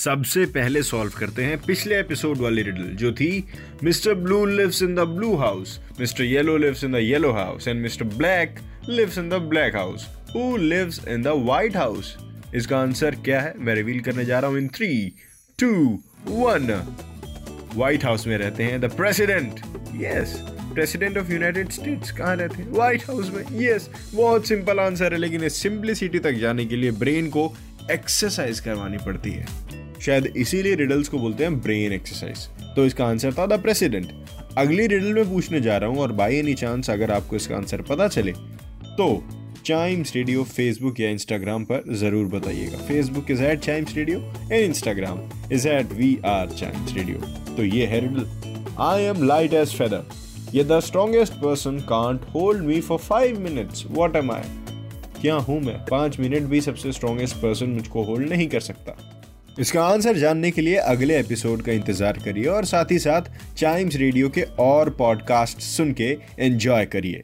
सबसे पहले सॉल्व करते हैं पिछले एपिसोड वाली रिडल जो थी mister blue lives in the blue house mister yellow lives in the yellow house and mister black lives in the black house. Who lives in the white house इसका answer क्या है? मैं reveal करने जा रहा हूँ in three two one white house में रहते हैं the president yes president of United States कहाँ रहते हैं? व्हाइट हाउस में। यस yes, बहुत सिंपल आंसर है लेकिन इस सिंप्लिसिटी तक जाने के लिए ब्रेन को एक्सरसाइज करवानी पड़ती है। शायद इसीलिए रिडल्स को बोलते हैं ब्रेन एक्सरसाइज तो इसका आंसर था द प्रेसिडेंट अगली रिडल में पूछने जा रहा हूँ और बाई एनी चांस अगर आपको इसका आंसर पता चले तो चाइम्स रेडियो फेसबुक या इंस्टाग्राम पर ज़रूर बताइएगा। Facebook is at Chimes radio and Instagram is at we are Chimes radio तो ये है riddle I am light as feather yet the strongest person can't hold me for five minutes what am I क्या हूँ मैं? पाँच minute भी सबसे strongest person मुझको होल्ड नहीं कर सकता। इसका आंसर जानने के लिए अगले एपिसोड का इंतज़ार करिए और साथ ही साथ चाइम्स रेडियो के और पॉडकास्ट सुन के एंजॉय करिए।